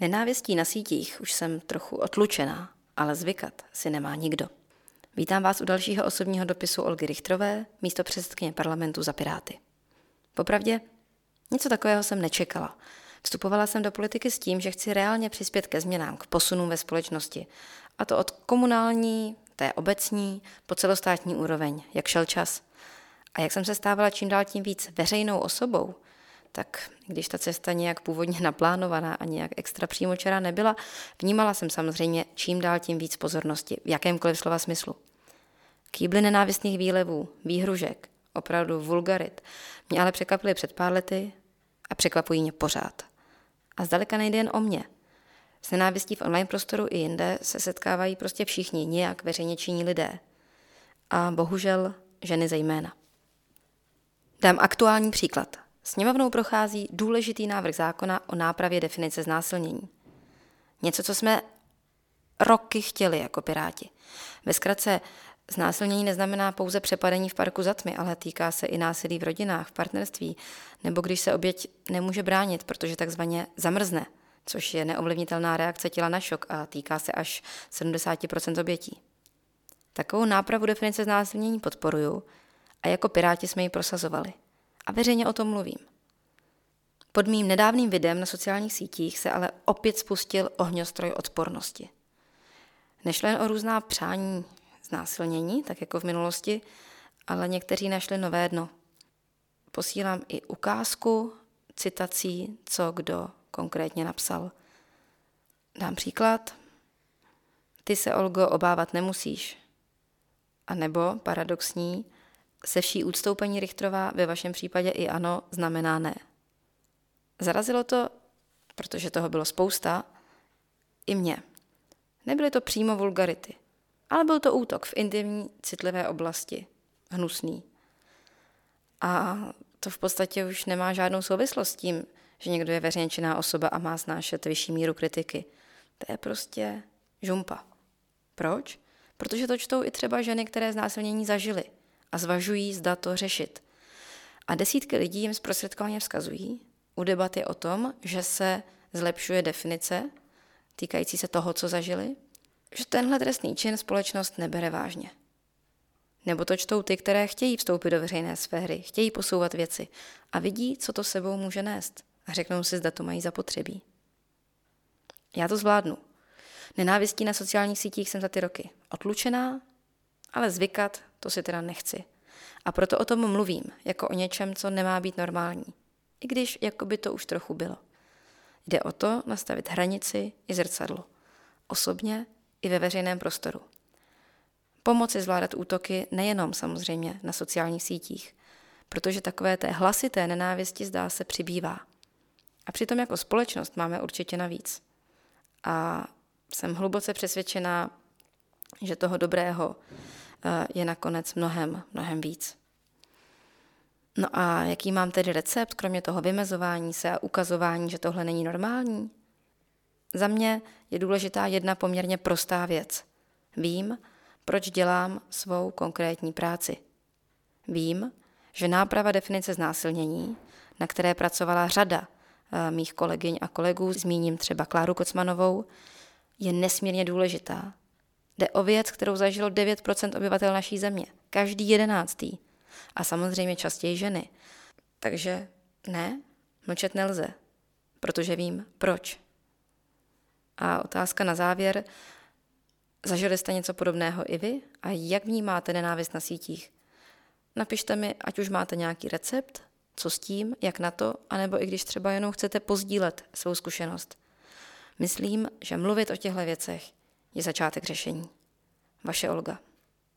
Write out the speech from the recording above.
Nenávistí na sítích už jsem trochu otlučená, ale zvykat si nemá nikdo. Vítám vás u dalšího osobního dopisu Olgy Richtrové, místo předsedkyně parlamentu za Piráty. Popravdě, něco takového jsem nečekala. Vstupovala jsem do politiky s tím, že chci reálně přispět ke změnám, k posunům ve společnosti. A to od komunální, té obecní, po celostátní úroveň, jak šel čas. A jak jsem se stávala čím dál tím víc veřejnou osobou, tak když ta cesta nějak původně naplánovaná a nějak extra přímočará nebyla, vnímala jsem samozřejmě čím dál tím víc pozornosti, v jakémkoliv slova smyslu. Kýbly nenávistných výlevů, výhružek, opravdu vulgarit, mě ale překvapily před pár lety a překvapují mě pořád. A zdaleka nejde jen o mě. S nenávistí v online prostoru i jinde se setkávají prostě všichni nějak veřejně činí lidé. A bohužel ženy zejména. Dám aktuální příklad. Sněmovnou prochází důležitý návrh zákona o nápravě definice znásilnění. Něco, co jsme roky chtěli jako piráti. Ve zkratce, znásilnění neznamená pouze přepadení v parku za tmy, ale týká se i násilí v rodinách, v partnerství, nebo když se oběť nemůže bránit, protože takzvaně zamrzne, což je neovlivnitelná reakce těla na šok a týká se až 70% obětí. Takovou nápravu definice znásilnění podporuju a jako piráti jsme ji prosazovali – a veřejně o tom mluvím. Pod mým nedávným videem na sociálních sítích se ale opět spustil ohňostroj odpornosti. Nešlo jen o různá přání znásilnění, tak jako v minulosti, ale někteří našli nové dno. Posílám i ukázku citací, co kdo konkrétně napsal. Dám příklad. Ty se, Olgo, obávat nemusíš. A nebo, paradoxní, se vší úctou, paní Richtrová, ve vašem případě i ano, znamená ne. Zarazilo to, protože toho bylo spousta, i mě. Nebyly to přímo vulgarity, ale byl to útok v intimní, citlivé oblasti. Hnusný. A to v podstatě už nemá žádnou souvislost s tím, že někdo je veřejně činná osoba a má snášet vyšší míru kritiky. To je prostě žumpa. Proč? Protože to čtou i třeba ženy, které znásilnění zažily a zvažují, zda to řešit. A desítky lidí jim zprostředkovaně vzkazují u debaty o tom, že se zlepšuje definice týkající se toho, co zažili, že tenhle trestný čin společnost nebere vážně. Nebo to čtou ty, které chtějí vstoupit do veřejné sféry, chtějí posouvat věci a vidí, co to sebou může nést a řeknou si, zda to mají zapotřebí. Já to zvládnu. Nenávistí na sociálních sítích jsem za ty roky otlučená, ale zvykat to si teda nechci. A proto o tom mluvím, jako o něčem, co nemá být normální. I když jako by to už trochu bylo. Jde o to nastavit hranici i zrcadlo. Osobně i ve veřejném prostoru. Pomoci zvládat útoky nejenom samozřejmě na sociálních sítích, protože takové té hlasité nenávisti zdá se přibývá. A přitom jako společnost máme určitě navíc. A jsem hluboce přesvědčená, že toho dobrého je nakonec mnohem, mnohem víc. No a jaký mám tedy recept, kromě toho vymezování se a ukazování, že tohle není normální? Za mě je důležitá jedna poměrně prostá věc. Vím, proč dělám svou konkrétní práci. Vím, že náprava definice znásilnění, na které pracovala řada eh, mých kolegyň a kolegů, zmíním třeba Kláru Kocmanovou, je nesmírně důležitá Jde o věc, kterou zažilo 9% obyvatel naší země. Každý jedenáctý. A samozřejmě častěji ženy. Takže ne, mlčet nelze, protože vím proč. A otázka na závěr. Zažili jste něco podobného i vy? A jak vnímáte nenávist na sítích? Napište mi, ať už máte nějaký recept, co s tím, jak na to, anebo i když třeba jenom chcete pozdílet svou zkušenost. Myslím, že mluvit o těchto věcech je začátek řešení. Vaše Olga.